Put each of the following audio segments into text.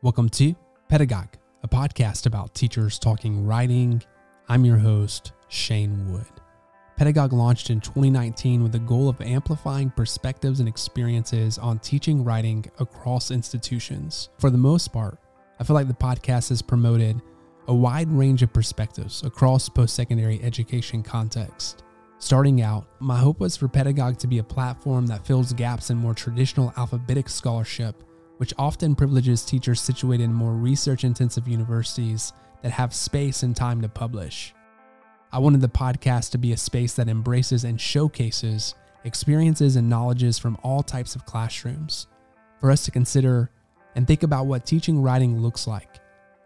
Welcome to Pedagogue, a podcast about teachers talking writing. I'm your host, Shane Wood. Pedagogue launched in 2019 with the goal of amplifying perspectives and experiences on teaching writing across institutions. For the most part, I feel like the podcast has promoted a wide range of perspectives across post secondary education context. Starting out, my hope was for Pedagogue to be a platform that fills gaps in more traditional alphabetic scholarship which often privileges teachers situated in more research intensive universities that have space and time to publish. I wanted the podcast to be a space that embraces and showcases experiences and knowledges from all types of classrooms, for us to consider and think about what teaching writing looks like,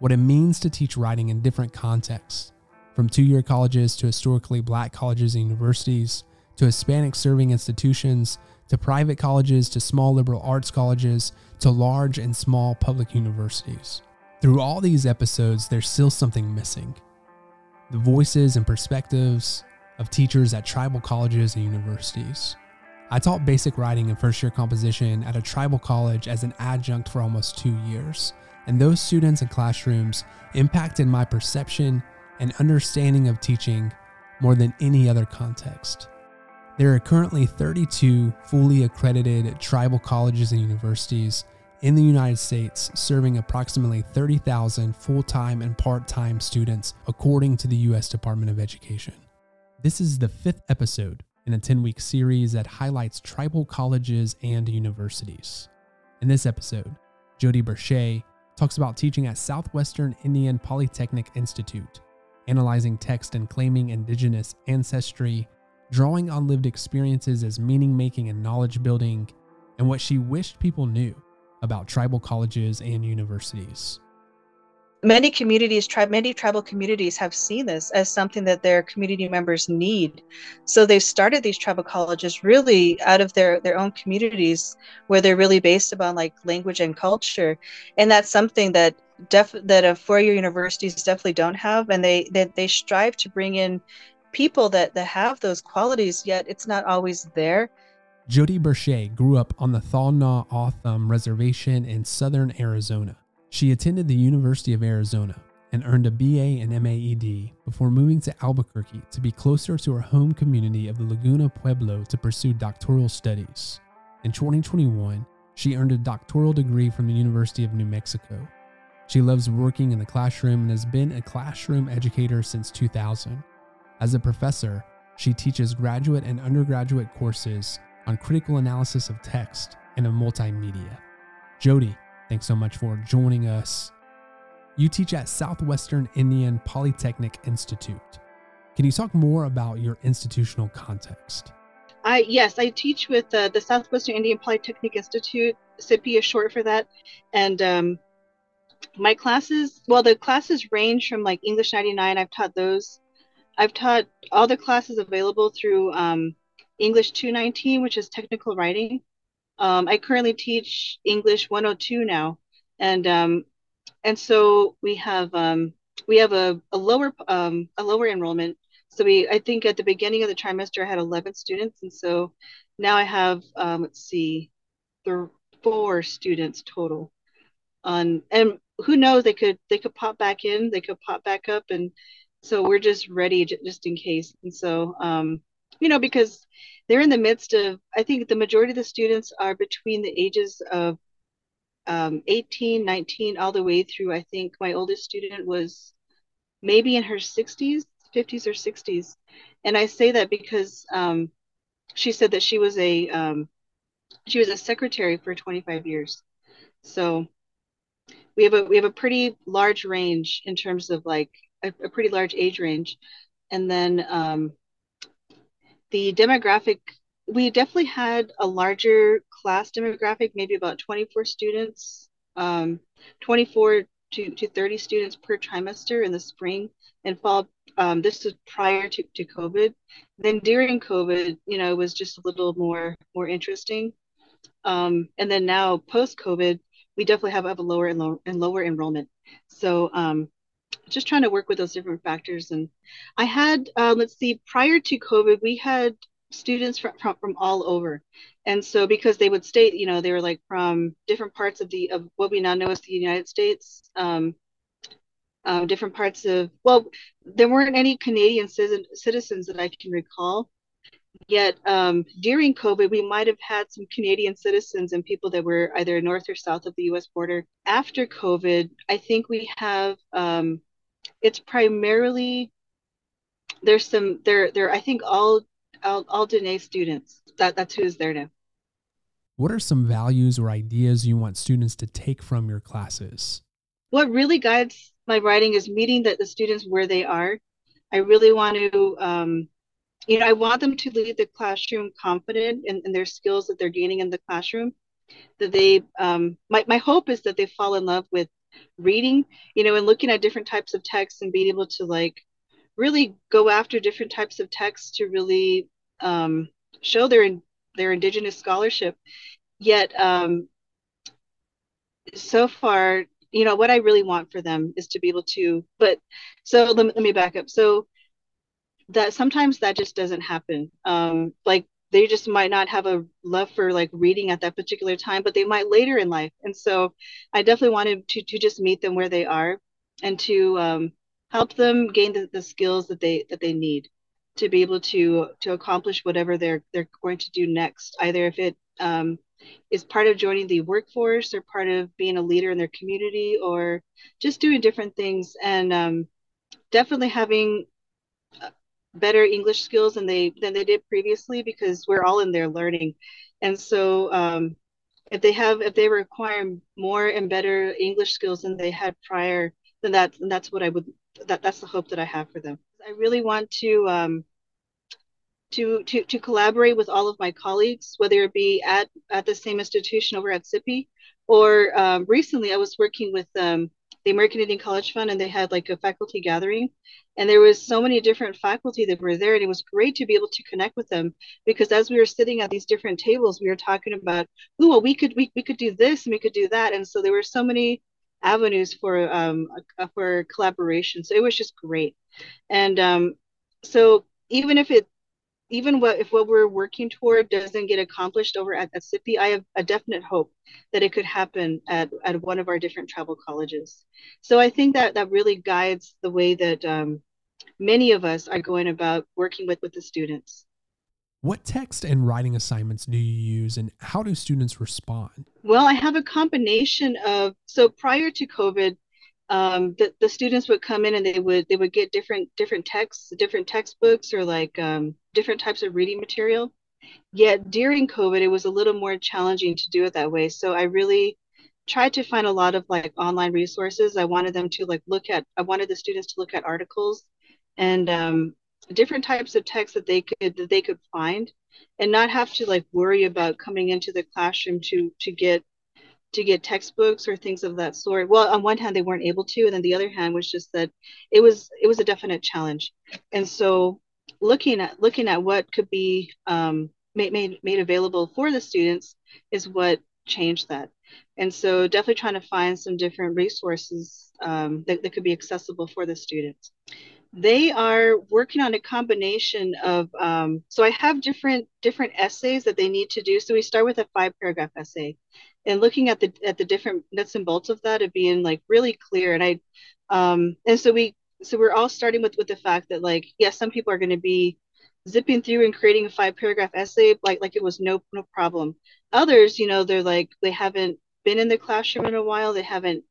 what it means to teach writing in different contexts, from two year colleges to historically black colleges and universities, to Hispanic serving institutions, to private colleges, to small liberal arts colleges, to large and small public universities. Through all these episodes, there's still something missing the voices and perspectives of teachers at tribal colleges and universities. I taught basic writing and first year composition at a tribal college as an adjunct for almost two years, and those students and classrooms impacted my perception and understanding of teaching more than any other context. There are currently 32 fully accredited tribal colleges and universities in the United States, serving approximately 30,000 full time and part time students, according to the U.S. Department of Education. This is the fifth episode in a 10 week series that highlights tribal colleges and universities. In this episode, Jodi Burshia talks about teaching at Southwestern Indian Polytechnic Institute, analyzing text and claiming indigenous ancestry drawing on lived experiences as meaning making and knowledge building, and what she wished people knew about tribal colleges and universities. Many communities, tri- many tribal communities have seen this as something that their community members need. So they've started these tribal colleges really out of their, their own communities where they're really based upon like language and culture. And that's something that def- that a four-year universities definitely don't have. And they, they, they strive to bring in people that, that have those qualities, yet it's not always there. Jodi Burshia grew up on the Tohono O'odham Reservation in southern Arizona. She attended the University of Arizona and earned a BA and MAED before moving to Albuquerque to be closer to her home community of the Laguna Pueblo to pursue doctoral studies. In 2021, she earned a doctoral degree from the University of New Mexico. She loves working in the classroom and has been a classroom educator since 2000. As a professor, she teaches graduate and undergraduate courses on critical analysis of text and of multimedia. Jodi, thanks so much for joining us. You teach at Southwestern Indian Polytechnic Institute. Can you talk more about your institutional context? I yes, I teach with uh, the Southwestern Indian Polytechnic Institute. SIPI is short for that, and um, my classes. Well, the classes range from like English 99. I've taught those I've taught all the classes available through um, English 219, which is technical writing. Um, I currently teach English 102 now, and um, and so we have um, we have a, a lower um, a lower enrollment. So we I think at the beginning of the trimester I had 11 students, and so now I have um, let's see, the four students total. On and who knows they could they could pop back in, they could pop back up, and so we're just ready just in case. And so um, you know because they're in the midst of i think the majority of the students are between the ages of um, 18 19 all the way through i think my oldest student was maybe in her 60s 50s or 60s and i say that because um, she said that she was a um, she was a secretary for 25 years. So we have a we have a pretty large range in terms of like a, a pretty large age range. And then um, the demographic, we definitely had a larger class demographic, maybe about 24 students, um, 24 to, to 30 students per trimester in the spring and fall. Um, this was prior to, to COVID. Then during COVID, you know, it was just a little more more interesting. Um, and then now post COVID, we definitely have, have a lower and lower and lower enrollment. So um, just trying to work with those different factors. And I had, uh, let's see, prior to COVID, we had students from, from, from all over. And so because they would state, you know, they were like from different parts of the of what we now know as the United States, um, um, different parts of well, there weren't any Canadian citizen, citizens that I can recall. Yet um, during COVID, we might have had some Canadian citizens and people that were either north or south of the U.S. border. After COVID, I think we have um, it's primarily there's some there there I think all all, all Dene students. That that's who is there now. What are some values or ideas you want students to take from your classes? What really guides my writing is meeting the, the students where they are. I really want to, um, you know, I want them to leave the classroom confident in, in their skills that they're gaining in the classroom. That they, um, my, my hope is that they fall in love with reading, you know, and looking at different types of texts and being able to like really go after different types of texts to really um, show their their indigenous scholarship. Yet, um, so far, you know, what I really want for them is to be able to. But so let me, let me back up. So that sometimes that just doesn't happen. Um, like they just might not have a love for like reading at that particular time, but they might later in life. And so I definitely wanted to to just meet them where they are and to um, help them gain the, the skills that they that they need to be able to to accomplish whatever they're they're going to do next either if it um, is part of joining the workforce or part of being a leader in their community or just doing different things and um, definitely having better english skills than they than they did previously because we're all in there learning and so um, if they have if they require more and better english skills than they had prior then that then that's what i would that that's the hope that I have for them. I really want to um, to to to collaborate with all of my colleagues, whether it be at at the same institution over at SIPI, or um, recently I was working with um, the American Indian College Fund, and they had like a faculty gathering, and there was so many different faculty that were there, and it was great to be able to connect with them because as we were sitting at these different tables, we were talking about, oh, well, we could we we could do this and we could do that, and so there were so many avenues for um, for collaboration. So it was just great. And um, so even if it even what if what we're working toward doesn't get accomplished over at, SIPI, I have a definite hope that it could happen at, at one of our different tribal colleges. So I think that that really guides the way that um, many of us are going about working with with the students. What text and writing assignments do you use and how do students respond? Well, I have a combination of so prior to COVID, um, the, the students would come in and they would they would get different different texts, different textbooks or like um, different types of reading material. Yet during COVID, it was a little more challenging to do it that way. So I really tried to find a lot of like online resources. I wanted them to like look at I wanted the students to look at articles and um, different types of texts that they could that they could find and not have to like worry about coming into the classroom to to get to get textbooks or things of that sort well on one hand they weren't able to and then the other hand was just that it was it was a definite challenge and so looking at looking at what could be um, made, made made available for the students is what changed that. And so definitely trying to find some different resources um, that, that could be accessible for the students. They are working on a combination of um, so i have different different essays that they need to do. So we start with a five paragraph essay. And looking at the at the different nuts and bolts of that of being like really clear. And i um and so we so we're all starting with with the fact that like yes yeah, some people are going to be zipping through and creating a five paragraph essay like like it was no no problem others you know they're like they haven't been in the classroom in a while they haven't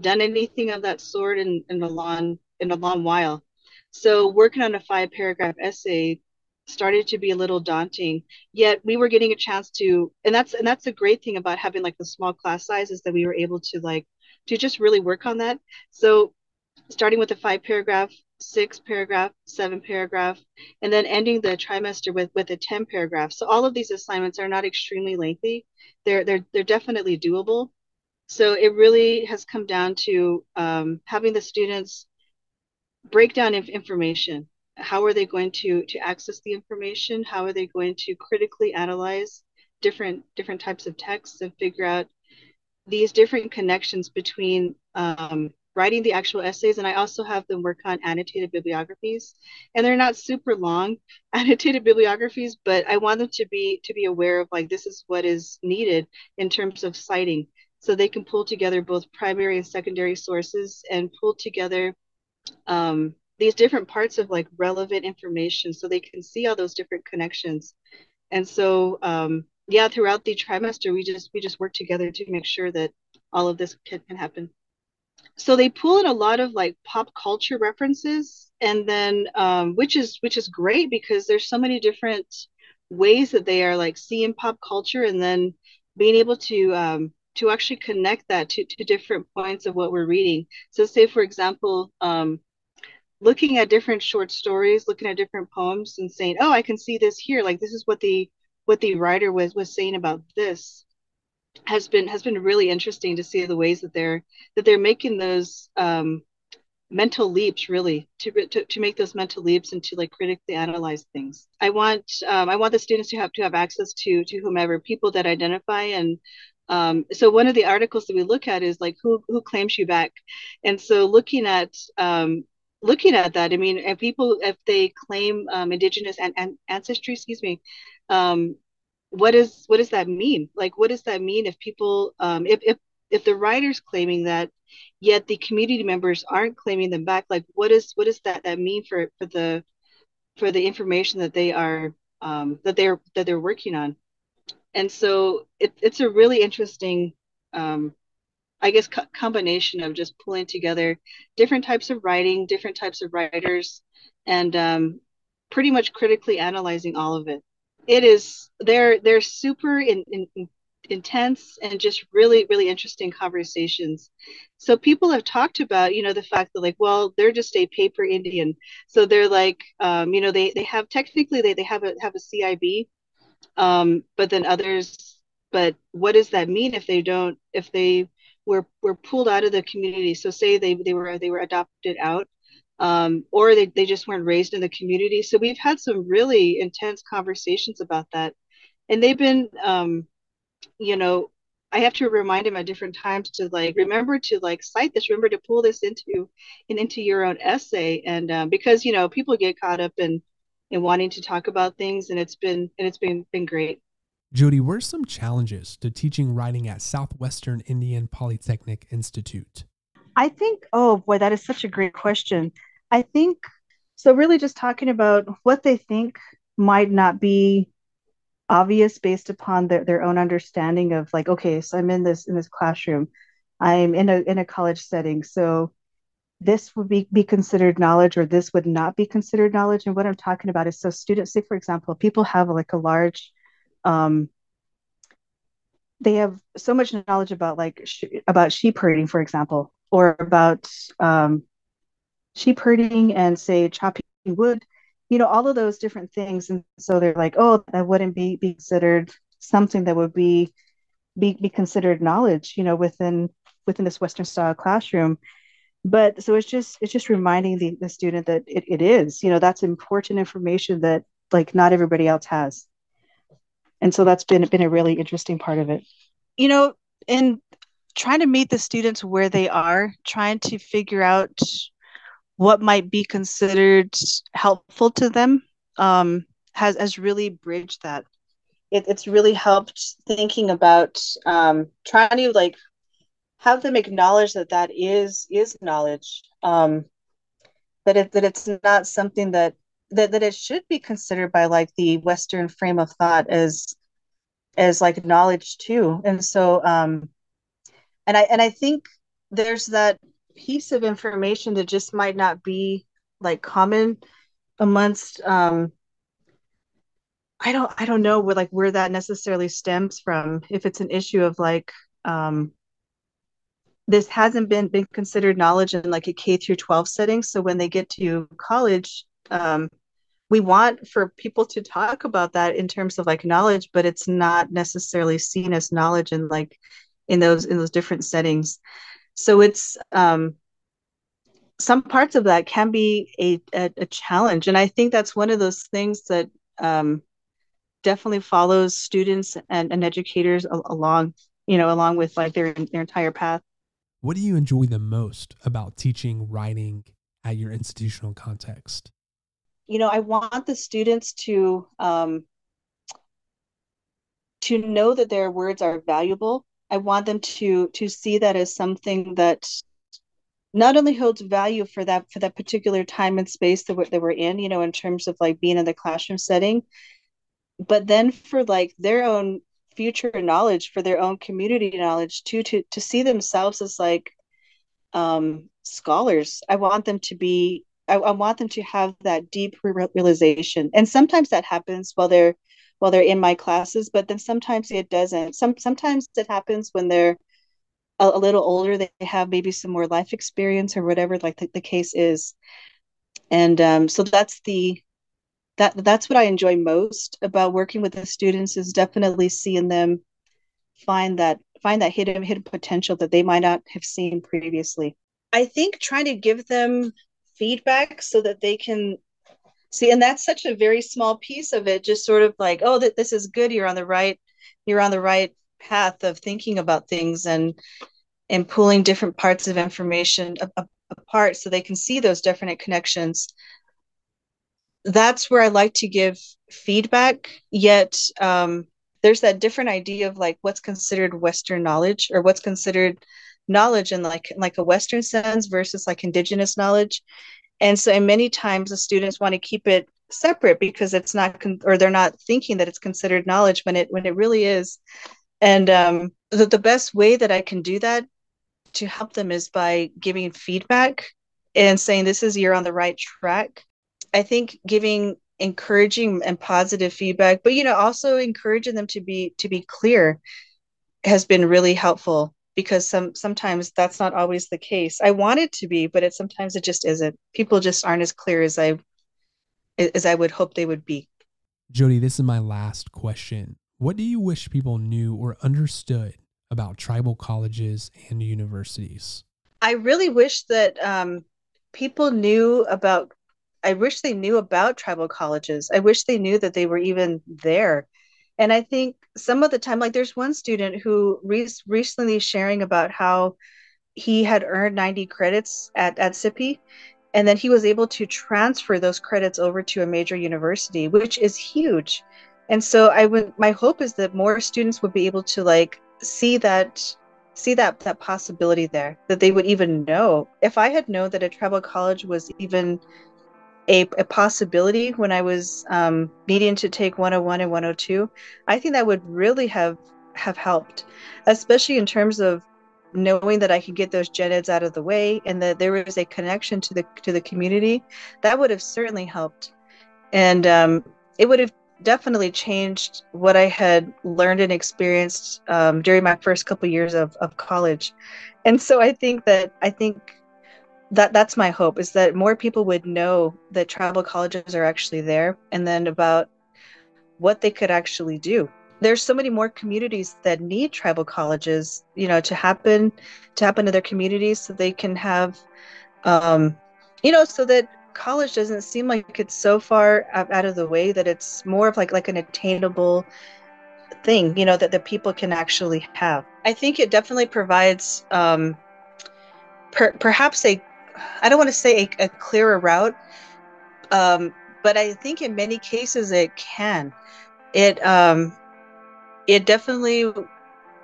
done anything of that sort in, in a long in a long while so working on a five paragraph essay started to be a little daunting. Yet we were getting a chance to, and that's and that's a great thing about having like the small class size is that we were able to like to just really work on that. So starting with a five paragraph, six paragraph, seven paragraph, and then ending the trimester with with a 10 paragraph. So all of these assignments are not extremely lengthy. They're they're they're definitely doable. So it really has come down to um, having the students breakdown of information. How are they going to, to access the information? How are they going to critically analyze different different types of texts and figure out these different connections between um, writing the actual essays and I also have them work on annotated bibliographies. And they're not super long annotated bibliographies but I want them to be to be aware of like this is what is needed in terms of citing. So they can pull together both primary and secondary sources and pull together um, these different parts of like relevant information so they can see all those different connections. And so um, yeah throughout the trimester we just we just work together to make sure that all of this can, can happen so they pull in a lot of like pop culture references and then um, which is which is great because there's so many different ways that they are like seeing pop culture and then being able to um, to actually connect that to, to different points of what we're reading. So say for example um, looking at different short stories looking at different poems and saying oh i can see this here. Like this is what the what the writer was was saying about this has been has been really interesting to see the ways that they're that they're making those um, mental leaps really to, to to make those mental leaps and to like critically analyze things. I want um, i want the students to have to have access to to whomever people that identify and um, so one of the articles that we look at is like who who claims you back? And so looking at um, looking at that i mean if people if they claim um, indigenous and, and ancestry excuse me um, what is what does that mean? Like what does that mean if people um if if if the writer's claiming that yet the community members aren't claiming them back like what is what does that that mean for for the for the information that they are um that they're that they're working on? And so it, it's a really interesting um i guess co- combination of just pulling together different types of writing different types of writers and um pretty much critically analyzing all of it it is they're they're super in, in, intense and just really really interesting conversations. So people have talked about you know the fact that like well they're just a paper indian. So they're like um, you know they they have technically they, they have a have a cib um, but then others but what does that mean if they don't if they were were pulled out of the community? So say they they were they were adopted out um, or they, they just weren't raised in the community. So we've had some really intense conversations about that. And they've been, um, you know, I have to remind them at different times to like remember to like cite this, remember to pull this into and into your own essay. And um, because you know people get caught up in in wanting to talk about things, and it's been and it's been been great. Jodi, are some challenges to teaching writing at Southwestern Indian Polytechnic Institute? I think, oh boy, that is such a great question. I think so, really, just talking about what they think might not be obvious based upon their, their own understanding of like okay so i'm in this in this classroom. I'm in a in a college setting. So this would be, be considered knowledge or this would not be considered knowledge. And what i'm talking about is so students say for example people have like a large um, they have so much knowledge about like sh- about sheep herding for example or about um, sheep herding and say chopping wood, you know, all of those different things. And so they're like, oh, that wouldn't be, be considered something that would be, be be considered knowledge, you know, within within this Western style classroom. But so it's just it's just reminding the, the student that it, it is, you know, that's important information that like not everybody else has. And so that's been been a really interesting part of it. You know, in trying to meet the students where they are, trying to figure out what might be considered helpful to them um, has has really bridged that. It, it's really helped thinking about um, trying to like have them acknowledge that that is is knowledge. Um, that it that it's not something that that that it should be considered by like the Western frame of thought as as like knowledge too. And so um, and I and I think there's that piece of information that just might not be like common amongst um i don't i don't know where like where that necessarily stems from. If it's an issue of like um this hasn't been been considered knowledge in like a k through 12 setting. So when they get to college um we want for people to talk about that in terms of like knowledge but it's not necessarily seen as knowledge in like in those in those different settings so it's um, some parts of that can be a, a, a, challenge. And I think that's one of those things that um, definitely follows students and, and educators along, you know, along with like their, their entire path. What do you enjoy the most about teaching writing at your institutional context? You know, I want the students to um, to know that their words are valuable. I want them to to see that as something that not only holds value for that for that particular time and space that we're, that we're in, you know, in terms of like being in the classroom setting, but then for like their own future knowledge for their own community knowledge too to to see themselves as like um scholars. I want them to be I, I want them to have that deep realization. And sometimes that happens while they're while they're in my classes but then sometimes it doesn't some sometimes it happens when they're a, a little older they have maybe some more life experience or whatever like the, the case is and um, so that's the that that's what I enjoy most about working with the students is definitely seeing them find that find that hidden hidden potential that they might not have seen previously. I think trying to give them feedback so that they can see and that's such a very small piece of it just sort of like oh that this is good you're on the right you're on the right path of thinking about things and and pulling different parts of information apart so they can see those different connections that's where I like to give feedback. Yet um, there's that different idea of like what's considered Western knowledge or what's considered knowledge in like like a Western sense versus like indigenous knowledge. And so, and many times the students want to keep it separate because it's not con- or they're not thinking that it's considered knowledge when it when it really is. And um, the, the best way that I can do that to help them is by giving feedback and saying this is you're on the right track I think giving encouraging and positive feedback, but you know, also encouraging them to be to be clear has been really helpful because some sometimes that's not always the case. I want it to be, but it sometimes it just isn't. People just aren't as clear as I as I would hope they would be. Jodi, this is my last question. What do you wish people knew or understood about tribal colleges and universities? I really wish that um, people knew about I wish they knew about tribal colleges. I wish they knew that they were even there. And I think some of the time, like there's one student who re- recently sharing about how he had earned 90 credits at, at SIPI, and then he was able to transfer those credits over to a major university, which is huge. And so I would my hope is that more students would be able to like see that see that that possibility there that they would even know if i had known that a tribal college was even a, a possibility when I was um, needing to take 101 and 102, I think that would really have have helped, especially in terms of knowing that I could get those gen eds out of the way and that there was a connection to the to the community. That would have certainly helped, and um, it would have definitely changed what I had learned and experienced um, during my first couple years of, of college. And so I think that I think that that's my hope is that more people would know that tribal colleges are actually there and then about what they could actually do. There's so many more communities that need tribal colleges you know to happen to happen to their communities so they can have um you know so that college doesn't seem like it's so far out of the way that it's more of like like an attainable thing you know that the people can actually have. I think it definitely provides um per, perhaps a I don't want to say a, a clearer route, um, but I think in many cases it can. It um, it definitely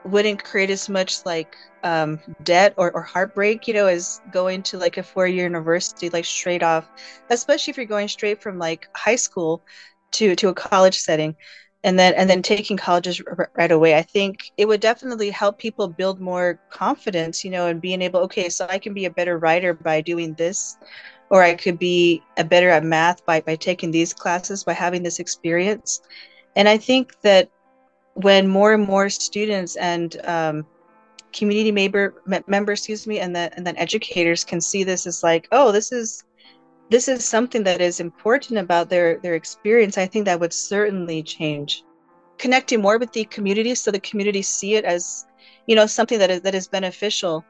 wouldn't create as much like um, debt or, or heartbreak, you know, as going to like a four year university like straight off, especially if you're going straight from like high school to to a college setting and then and then taking colleges r- right away. I think it would definitely help people build more confidence you know and being able okay so i can be a better writer by doing this or i could be a better at math by by taking these classes by having this experience. And i think that when more and more students and um, community member members excuse me and then and then educators can see this as like oh this is this is something that is important about their their experience i think that would certainly change. Connecting more with the community so the community see it as you know something that is that is beneficial.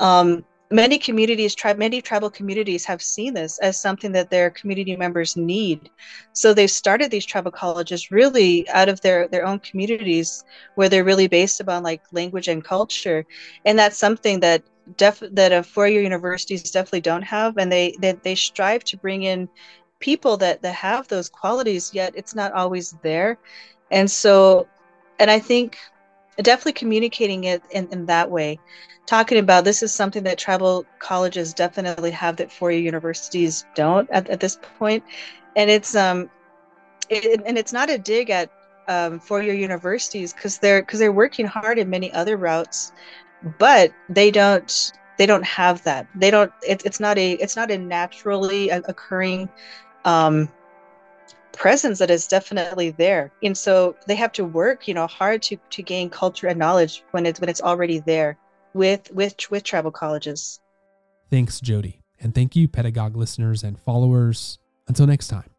Um, many communities tribe many tribal communities have seen this as something that their community members need. So they've started these tribal colleges really out of their their own communities where they're really based upon like language and culture. And that's something that def that a four-year universities definitely don't have and they, they they strive to bring in people that that have those qualities yet it's not always there. And so and i think definitely communicating it in, in that way talking about this is something that tribal colleges definitely have that four-year universities don't at, at this point. And it's um it, and it's not a dig at um, four-year universities because they're because they're working hard in many other routes but they don't they don't have that. They don't it, it's not a it's not a naturally occurring um, presence that is definitely there. And so they have to work you know hard to to gain culture and knowledge when it's when it's already there with with with tribal colleges. Thanks jodi. And thank you pedagogue listeners and followers. Until next time